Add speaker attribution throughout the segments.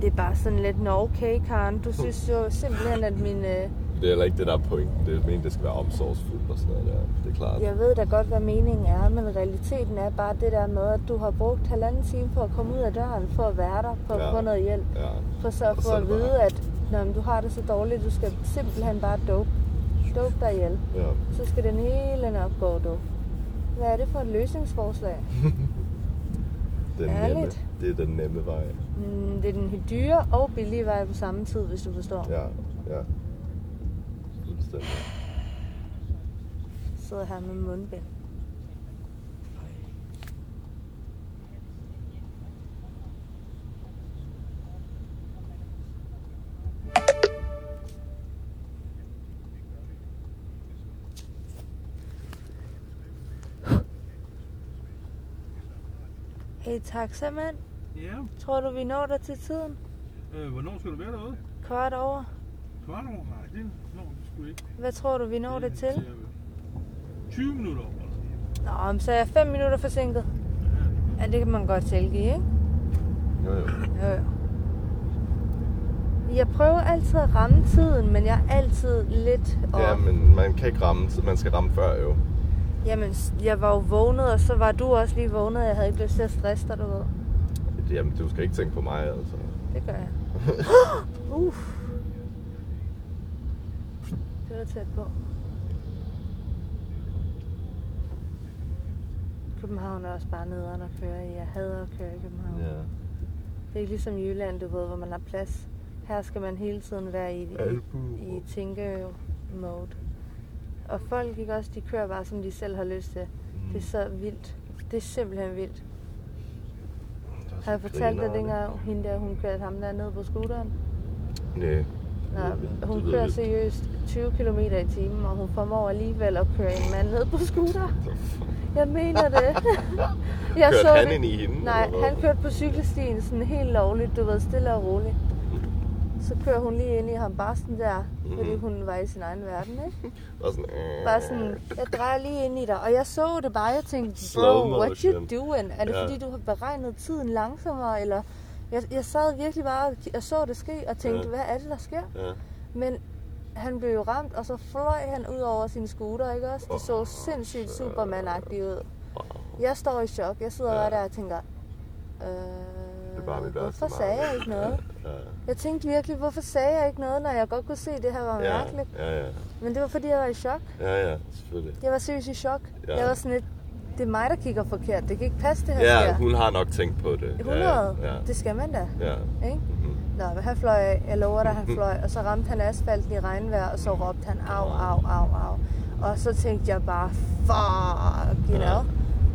Speaker 1: det er bare sådan lidt, nå okay Karen, du synes jo simpelthen, at min... Øh,
Speaker 2: Det er heller ikke det, der er pointen. Det er meningen, det skal være omsorgsfuldt og sådan noget der. Det er klart.
Speaker 1: jeg ved da godt, hvad meningen er, men realiteten er bare det der med, at du har brugt halvanden time på at komme ud af døren, for at være der, for at
Speaker 2: Ja.
Speaker 1: få noget hjælp.
Speaker 2: Ja.
Speaker 1: For så at få at
Speaker 2: bare-
Speaker 1: vide, at når du har det så dårligt, du skal simpelthen bare dope. Dope dig ihjel.
Speaker 2: Ja.
Speaker 1: Så skal den hele nok gå, du. Hvad er det for et løsningsforslag?
Speaker 2: Den
Speaker 1: Ærligt.
Speaker 2: nemme, det er den nemme vej.
Speaker 1: Mm, Det er den dyre og billige vej på samme tid, hvis du forstår.
Speaker 2: Ja, ja. Fuldstændig.
Speaker 1: Sidder her med mundbind. Hey taxamand,
Speaker 3: Ja,
Speaker 1: tror du vi når der til tiden?
Speaker 3: øh, hvornår skal du være derude?
Speaker 1: Kvart over.
Speaker 3: Kvart over? Nej, det når vi sgu ikke.
Speaker 1: Hvad tror du vi når det til?
Speaker 3: er 20 minutter over.
Speaker 1: Nå, men så er jeg 5 minutter forsinket. Ja, det kan man godt tilgive, ikke?
Speaker 2: Jo, jo.
Speaker 1: Jo, jo. Jeg prøver altid at ramme tiden, men jeg er altid lidt off.
Speaker 2: Ja, men man kan ikke ramme, så man skal ramme før jo.
Speaker 1: Jamen, jeg var jo vågnet, og så var du også lige vågnet. Jeg havde ikke lyst til at stresse dig, du ved.
Speaker 2: Jamen, du skal ikke tænke på mig, altså.
Speaker 1: Det gør jeg. Uff. Det var tæt på. København er også bare nederen at køre i. Jeg hader at køre i København.
Speaker 2: Ja.
Speaker 1: Det er ikke ligesom Jylland, du ved, hvor man har plads. Her skal man hele tiden være i, i, i tænke-mode. Og folk, ikke også, de kører bare, som de selv har lyst til.
Speaker 2: Mm.
Speaker 1: Det er så vildt. Det er simpelthen vildt.
Speaker 2: Er
Speaker 1: Har jeg fortalt dig, dengang hende der, hun kørte ham der ned på scooteren?
Speaker 2: Nej.
Speaker 1: Nå, hun kører
Speaker 2: vi.
Speaker 1: seriøst 20 km i timen, og hun formår alligevel at køre en mand ned på scooter. Jeg mener det. jeg
Speaker 2: Kørte
Speaker 1: så
Speaker 2: han
Speaker 1: det.
Speaker 2: ind i hende,
Speaker 1: Nej, han kørte på cykelstien sådan helt lovligt, du ved, stille og roligt. Så kører hun lige ind i ham bare sådan der,
Speaker 2: Mhm.
Speaker 1: fordi hun var i sin egen verden, ikke?
Speaker 2: Bare sådan, øh,
Speaker 1: Bare sådan, jeg drejer lige ind i dig. Og jeg så det bare, jeg tænkte, bro, what you doing? Er det
Speaker 2: Ja.
Speaker 1: fordi, du har beregnet tiden langsommere, eller... Jeg, jeg sad virkelig bare og så det ske, og tænkte,
Speaker 2: Ja.
Speaker 1: hvad er det, der sker?
Speaker 2: Ja.
Speaker 1: Men han blev jo ramt, og så fløj han ud over sin scooter, ikke også? Det så sindssygt superman ud. Jeg står i chok. Jeg sidder
Speaker 2: Ja.
Speaker 1: bare der og tænker,
Speaker 2: Det bare mit værste
Speaker 1: hvorfor sagde jeg ikke noget?
Speaker 2: Ja,
Speaker 1: Jeg tænkte virkelig, hvorfor sagde jeg ikke noget, når jeg godt kunne se, at det her var
Speaker 2: ja,
Speaker 1: mærkeligt?
Speaker 2: ja, ja,
Speaker 1: Men det var fordi, jeg var i chok.
Speaker 2: ja, ja, selvfølgelig.
Speaker 1: Jeg var seriøst i chok.
Speaker 2: Ja.
Speaker 1: Jeg var sådan lidt, det er mig, der kigger forkert. Det kan ikke passe, det her
Speaker 2: Ja,
Speaker 1: sker.
Speaker 2: hun har nok tænkt på det.
Speaker 1: 100.
Speaker 2: Ja, ja,
Speaker 1: Det skal man da.
Speaker 2: ja.
Speaker 1: Ikke?
Speaker 2: Mhm.
Speaker 1: Nå, han fløj af. Jeg lover dig, han fløj. Og så ramte han asfalten i regnvejr, og så råbte han au, au, au, au. Og så tænkte jeg bare, fuck, you
Speaker 2: Ja.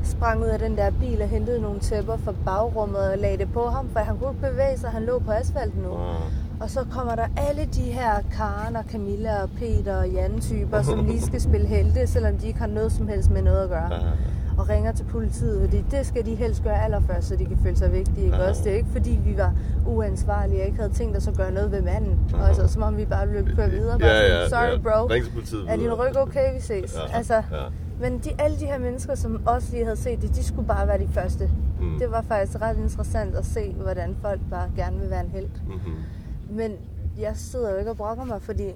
Speaker 1: Sprang ud af den der bil og hentede nogle tæpper fra bagrummet og lagde det på ham, for han kunne ikke bevæge sig. Han lå på asfalten nu.
Speaker 2: Ah.
Speaker 1: Og så kommer der alle de her Karen og Camilla og Peter og Jan typer, som lige skal spille helte, selvom de ikke har noget som helst med noget at gøre.
Speaker 2: Ja.
Speaker 1: Og ringer til politiet, fordi det skal de helst gøre allerførst, så de kan føle sig vigtige. Ikke?
Speaker 2: Ja.
Speaker 1: Også, det er ikke fordi, vi var uansvarlige og ikke havde tænkt os at gøre noget ved manden.
Speaker 2: Ja.
Speaker 1: Altså, som om vi bare ville køre videre. Bare
Speaker 2: Ja, ja,
Speaker 1: Sorry
Speaker 2: ja.
Speaker 1: bro,
Speaker 2: Ring til politiet
Speaker 1: er din ryg okay, vi ses?
Speaker 2: Ja,
Speaker 1: Altså,
Speaker 2: ja.
Speaker 1: Men de, alle de her mennesker, som også lige havde set det, de skulle bare være de første.
Speaker 2: Mm.
Speaker 1: Det var faktisk ret interessant at se, hvordan folk bare gerne vil være en held.
Speaker 2: Mhm.
Speaker 1: Men jeg sidder jo ikke og brokker mig, fordi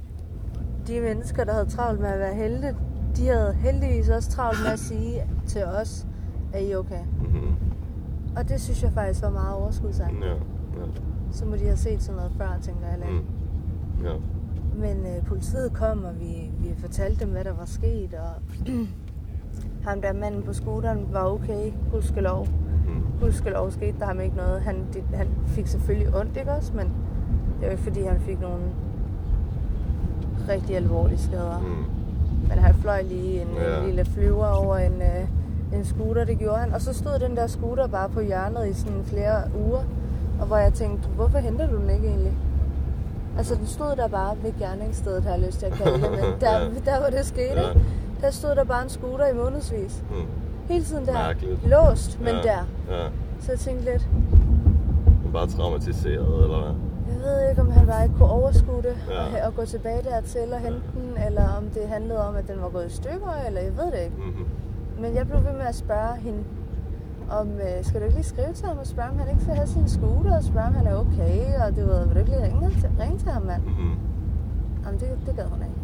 Speaker 1: de mennesker, der havde travlt med at være helte, de havde heldigvis også travlt med at sige til os, er I okay?
Speaker 2: Mhm.
Speaker 1: Og det synes jeg faktisk var meget overskudsagt.
Speaker 2: Ja, ja.
Speaker 1: Så må de have set sådan noget før, tænker jeg.
Speaker 2: Mm. Ja.
Speaker 1: Men øh, politiet kom, og vi, vi fortalte dem, hvad der var sket, og ham der manden på scooteren var okay, gudskelov.
Speaker 2: Mm.
Speaker 1: Gudskelov skete der ham ikke noget. Han, det, han fik selvfølgelig ondt, ikke også? Men det var ikke fordi, han fik nogle rigtig alvorlige skader.
Speaker 2: Mm.
Speaker 1: Men han fløj lige en,
Speaker 2: Ja.
Speaker 1: en lille flyver over en, øh, en scooter, det gjorde han. Og så stod den der scooter bare på hjørnet i sådan flere uger. Og hvor jeg tænkte, hvorfor henter du den ikke egentlig? Altså, den stod der bare ved gerningsstedet, har jeg lyst til at kalde det. Men der,
Speaker 2: Ja.
Speaker 1: der hvor det skete,
Speaker 2: Ja.
Speaker 1: Ja. der stod der bare en scooter i månedsvis.
Speaker 2: Mm.
Speaker 1: Hele tiden der.
Speaker 2: Mærkeligt.
Speaker 1: Låst, men
Speaker 2: ja.
Speaker 1: der.
Speaker 2: Ja.
Speaker 1: Så jeg tænkte lidt,
Speaker 2: er bare traumatiseret, eller hvad?
Speaker 1: jeg ved ikke, om han bare ikke kunne overskue det
Speaker 2: Ja.
Speaker 1: og, og gå tilbage dertil og hente den, eller om det handlede om, at den var gået i stykker, eller jeg ved det ikke.
Speaker 2: Mhm.
Speaker 1: Men jeg blev ved med at spørge hende, om, øh, skal du ikke lige skrive til ham og spørge, om han ikke skal have sin scooter, og spørge, om han er okay, og du ved, vil du ikke lige ringe til, ringe til ham, mand?
Speaker 2: Mhm.
Speaker 1: Jamen, det, det gad hun ikke.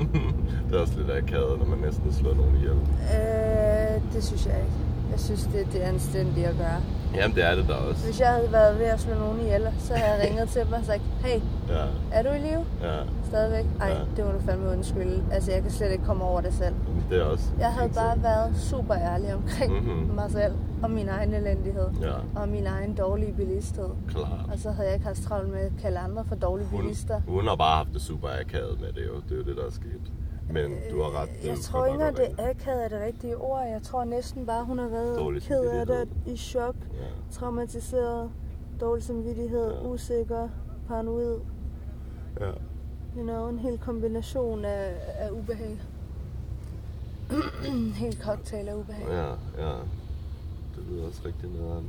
Speaker 2: det er også lidt akavet, når man næsten slår nogen ihjel.
Speaker 1: Øh, det synes jeg ikke. Jeg synes, det, det er anstændigt at gøre.
Speaker 2: Jamen, det er det da også.
Speaker 1: Hvis jeg havde været ved at slå nogen ihjel, så havde jeg ringet til dem og sagt, hey,
Speaker 2: Ja,
Speaker 1: er du i live?
Speaker 2: ja.
Speaker 1: Stadigvæk? Ej,
Speaker 2: Ja.
Speaker 1: det må du fandme undskylde. Altså, jeg kan slet ikke komme over det selv.
Speaker 2: Det er også...
Speaker 1: Jeg havde bare
Speaker 2: ting.
Speaker 1: været super ærlig omkring
Speaker 2: Mhm.
Speaker 1: mm-hmm. mig selv, og min egen elendighed,
Speaker 2: Ja,
Speaker 1: og min egen dårlige bevidsthed.
Speaker 2: klart.
Speaker 1: Og så havde jeg ikke haft travlt med at kalde andre for dårlige
Speaker 2: Hun,
Speaker 1: bilister.
Speaker 2: hun har bare haft det super akavet med det jo. Det er jo det, der er sket. Men du har ret.
Speaker 1: Jeg tror ikke
Speaker 2: være
Speaker 1: det akavet er det rigtige ord. Jeg tror næsten bare, hun har været
Speaker 2: Dårlig
Speaker 1: ked af det, i chok,
Speaker 2: Ja.
Speaker 1: traumatiseret, dårlig samvittighed,
Speaker 2: Ja.
Speaker 1: usikker, paranoid.
Speaker 2: Ja.
Speaker 1: You know, en hel kombination af, af ubehag. en hel cocktail af ubehag.
Speaker 2: Ja, ja. Det lyder også rigtig nederen.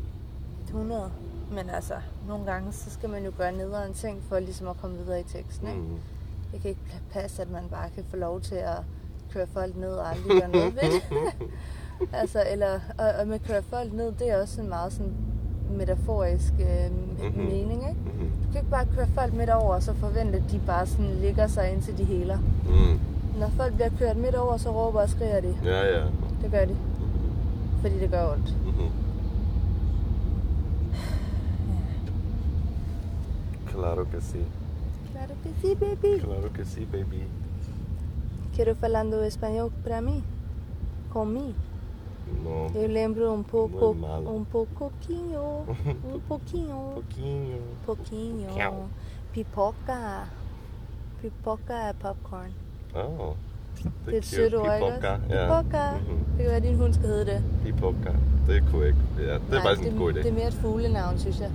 Speaker 1: 100. Men altså, nogle gange, så skal man jo gøre nederen ting, for ligesom at komme videre i teksten, ikke?
Speaker 2: Mm.
Speaker 1: Det kan ikke passe, at man bare kan få lov til at køre folk ned og aldrig gøre noget ved altså, eller, og, og med køre folk ned, det er også en meget sådan metaforisk øh,
Speaker 2: Mhm.
Speaker 1: mm-hmm. mening, ikke?
Speaker 2: Mhm.
Speaker 1: Du kan ikke bare køre folk midt over, og så forvente, at de bare sådan ligger sig indtil de heler.
Speaker 2: Mm.
Speaker 1: Når folk bliver kørt midt over, så råber og skriger de.
Speaker 2: Ja, ja.
Speaker 1: Det gør de, fordi det gør ondt.
Speaker 2: Mhm. Claro que sí.
Speaker 1: Claro que sí, baby.
Speaker 2: Claro que sí, baby.
Speaker 1: Quiero falando espanhol para mim? Comi.
Speaker 2: No.
Speaker 1: Eu lembro um pouco,
Speaker 2: malo.
Speaker 1: um pouquinho, um pouquinho,
Speaker 2: Poquinho.
Speaker 1: pouquinho.
Speaker 2: Pouquinho.
Speaker 1: Pipoca. Pipoca er popcorn.
Speaker 2: Oh.
Speaker 1: Det er ikke
Speaker 2: Pipoca. Ja.
Speaker 1: Pipoca.
Speaker 2: Mhm.
Speaker 1: Det kan være, at din hund skal hedde det.
Speaker 2: Pipoca. Det kunne jeg ikke. Ja, det er
Speaker 1: Nej,
Speaker 2: faktisk
Speaker 1: det,
Speaker 2: en god idé.
Speaker 1: Det er mere et fuglenavn, synes jeg.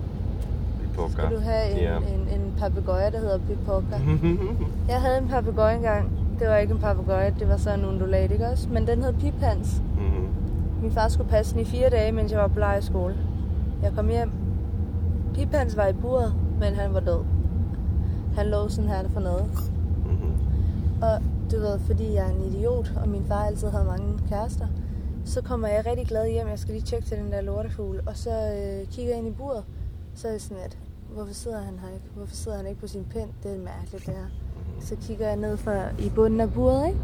Speaker 2: Pipoca.
Speaker 1: Skal du have en,
Speaker 2: Ja.
Speaker 1: en, en papegøje, der hedder Pipoca? Jeg havde en papegøje engang. Det var ikke en papegøje, det var sådan en undulat, ikke også? Men den hed Piphans.
Speaker 2: Mhm.
Speaker 1: Min far skulle passe den i fire dage, mens jeg var på skole. Jeg kom hjem. Piphans var i buret, men han var død. Han lå sådan her for noget.
Speaker 2: Mhm.
Speaker 1: Og du ved, fordi jeg er en idiot, og min far altid havde mange kærester, så kommer jeg rigtig glad hjem. Jeg skal lige tjekke til den der lortefugl. Og så øh, kigger jeg ind i buret. Så er jeg sådan, at hvorfor sidder han her ikke? Hvorfor sidder han ikke på sin pind? Det er mærkeligt, det her. Så kigger jeg ned fra, i bunden af buret, ikke?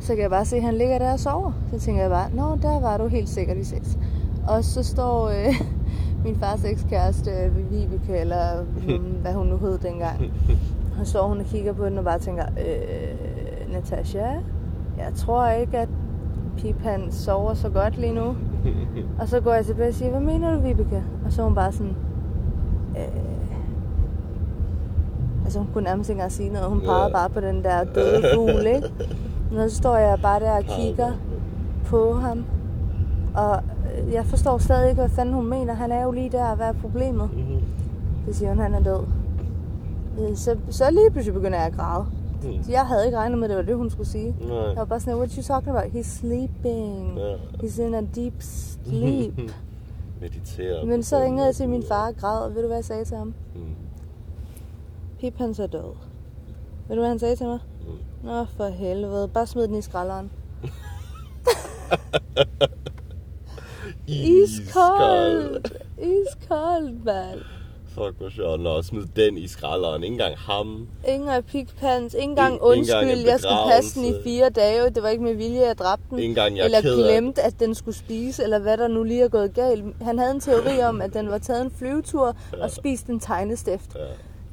Speaker 1: Så kan jeg bare se, at han ligger der og sover. Så tænker jeg bare, nå, der var du helt sikkert i sex. Og så står øh, min fars ekskæreste, øh, Vibeke, eller mm, hvad hun nu hed dengang. Og så står hun og kigger på den og bare tænker, øh, Natasha, jeg tror ikke, at Pip han sover så godt lige nu. Og så går jeg tilbage og siger, hvad mener du, Vibeke? Og så er hun bare sådan, øh, altså hun kunne nærmest ikke engang sige noget. Hun pegede
Speaker 2: Ja.
Speaker 1: bare på den der døde fugl, ikke? Så står jeg bare der og kigger på ham. Og øh, jeg forstår stadig ikke, hvad fanden hun mener. Han er jo lige der, hvad er problemet?
Speaker 2: Mhm.
Speaker 1: Så siger hun, han er død. Øh, Så, så lige pludselig begynder jeg at græde.
Speaker 2: Mhm.
Speaker 1: Jeg havde ikke regnet med, at det var det, hun skulle sige.
Speaker 2: Nej.
Speaker 1: Jeg var bare sådan, what you talking about? He's sleeping.
Speaker 2: Ja.
Speaker 1: He's in a deep sleep.
Speaker 2: Meditere.
Speaker 1: Men så ringede jeg til min far og græd, og ved du, hvad jeg sagde til ham?
Speaker 2: Mm.
Speaker 1: Pip, han så død. Ved du, hvad han sagde til mig?
Speaker 2: Mm.
Speaker 1: Nå, for helvede. Bare smid den i skralderen. Iskoldt. Iskoldt, mand.
Speaker 2: Fuck, hvor sjovt. Nå, smid den i skralderen. Ikke engang ham.
Speaker 1: Ingen af pikpants. Ikke engang
Speaker 2: en
Speaker 1: undskyld. Jeg skulle passe den i fire dage. Det var ikke med vilje, jeg dræbte den.
Speaker 2: Ikke engang jeg er
Speaker 1: eller glemte, at den skulle spise, eller hvad der nu lige er gået galt. Han havde en teori om, at den var taget en flyvetur og spist en tegnestift.
Speaker 2: Ja.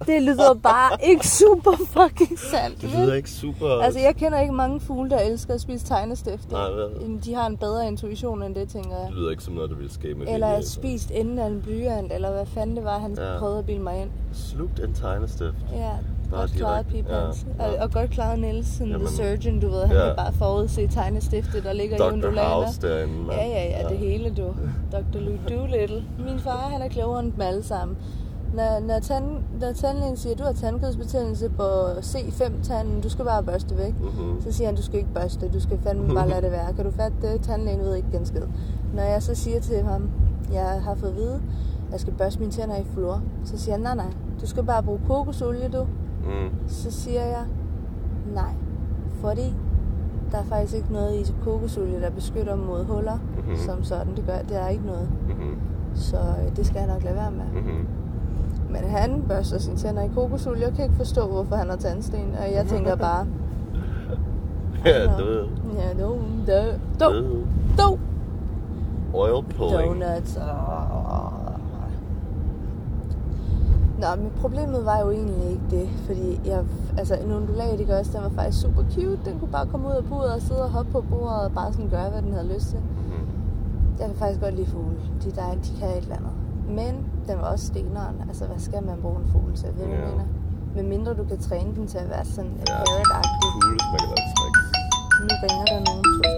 Speaker 1: Det lyder bare ikke super fucking sandt.
Speaker 2: Det lyder ikke super...
Speaker 1: Altså, jeg kender ikke mange fugle, der elsker at spise tegnestifter.
Speaker 2: Nej, vel.
Speaker 1: De har en bedre intuition end det, tænker jeg.
Speaker 2: Det lyder ikke som noget, der ville ske med
Speaker 1: Eller
Speaker 2: vilje, altså.
Speaker 1: spist enden af en blyant, eller hvad fanden det var, han
Speaker 2: Ja.
Speaker 1: prøvede at bilde mig ind.
Speaker 2: Slugt en tegnestift.
Speaker 1: Ja,
Speaker 2: Bare
Speaker 1: godt klaret
Speaker 2: direkte.
Speaker 1: Pipans.
Speaker 2: Ja,
Speaker 1: Og,
Speaker 2: ja.
Speaker 1: og godt klaret Nielsen,
Speaker 2: Jamen,
Speaker 1: the surgeon, du ved. Han
Speaker 2: ja.
Speaker 1: kan bare forudse tegnestiftet, der ligger i
Speaker 2: Dr.
Speaker 1: undulater.
Speaker 2: House derinde, mand.
Speaker 1: Ja, ja, ja, det hele, du. Dr. Lou Doolittle. Min far, han er klogere end dem alle sammen. Når, når, tand, når tandlægen siger, du har tandkødsbetændelse på C5-tanden, du skal bare børste væk.
Speaker 2: Mhm.
Speaker 1: Så siger han, du skal ikke børste, du skal fandme bare lade det være. Kan du fatte det? Tandlægen ved ikke den skid. Når jeg så siger til ham, jeg har fået at vide, at jeg skal børste mine tænder i fluor, så siger han, nej, nej, du skal bare bruge kokosolie, du.
Speaker 2: Mm.
Speaker 1: Så siger jeg, nej, fordi der er faktisk ikke noget i kokosolie, der beskytter mod huller,
Speaker 2: Mhm.
Speaker 1: mm-hmm. som sådan. Det gør, det er ikke noget.
Speaker 2: Mhm.
Speaker 1: Så øh, det skal jeg nok lade være med.
Speaker 2: Mhm.
Speaker 1: Men han børster sine tænder i kokosolie. Jeg kan ikke forstå, hvorfor han har tandsten. Og jeg tænker bare,
Speaker 2: Ja, død.
Speaker 1: ja, do, do,
Speaker 2: Død.
Speaker 1: do.
Speaker 2: Oil pulling.
Speaker 1: Donuts. Nå, men problemet var jo egentlig ikke det, fordi jeg, altså en undulat, gør også, den var faktisk super cute. Den kunne bare komme ud af buret og sidde og hoppe på bordet og bare sådan gøre, hvad den havde lyst til.
Speaker 2: Mhm.
Speaker 1: Jeg kan faktisk godt lide fugle. De, der, de kan et eller andet. Men den var også steneren. Altså, hvad skal man bruge en fugl til? Ved du,
Speaker 2: Ja.
Speaker 1: mener? Men mindre du kan træne den til at være sådan
Speaker 2: Ja,
Speaker 1: parrot-agtig.
Speaker 2: Hvis man kan.
Speaker 1: Nu ringer der nogen.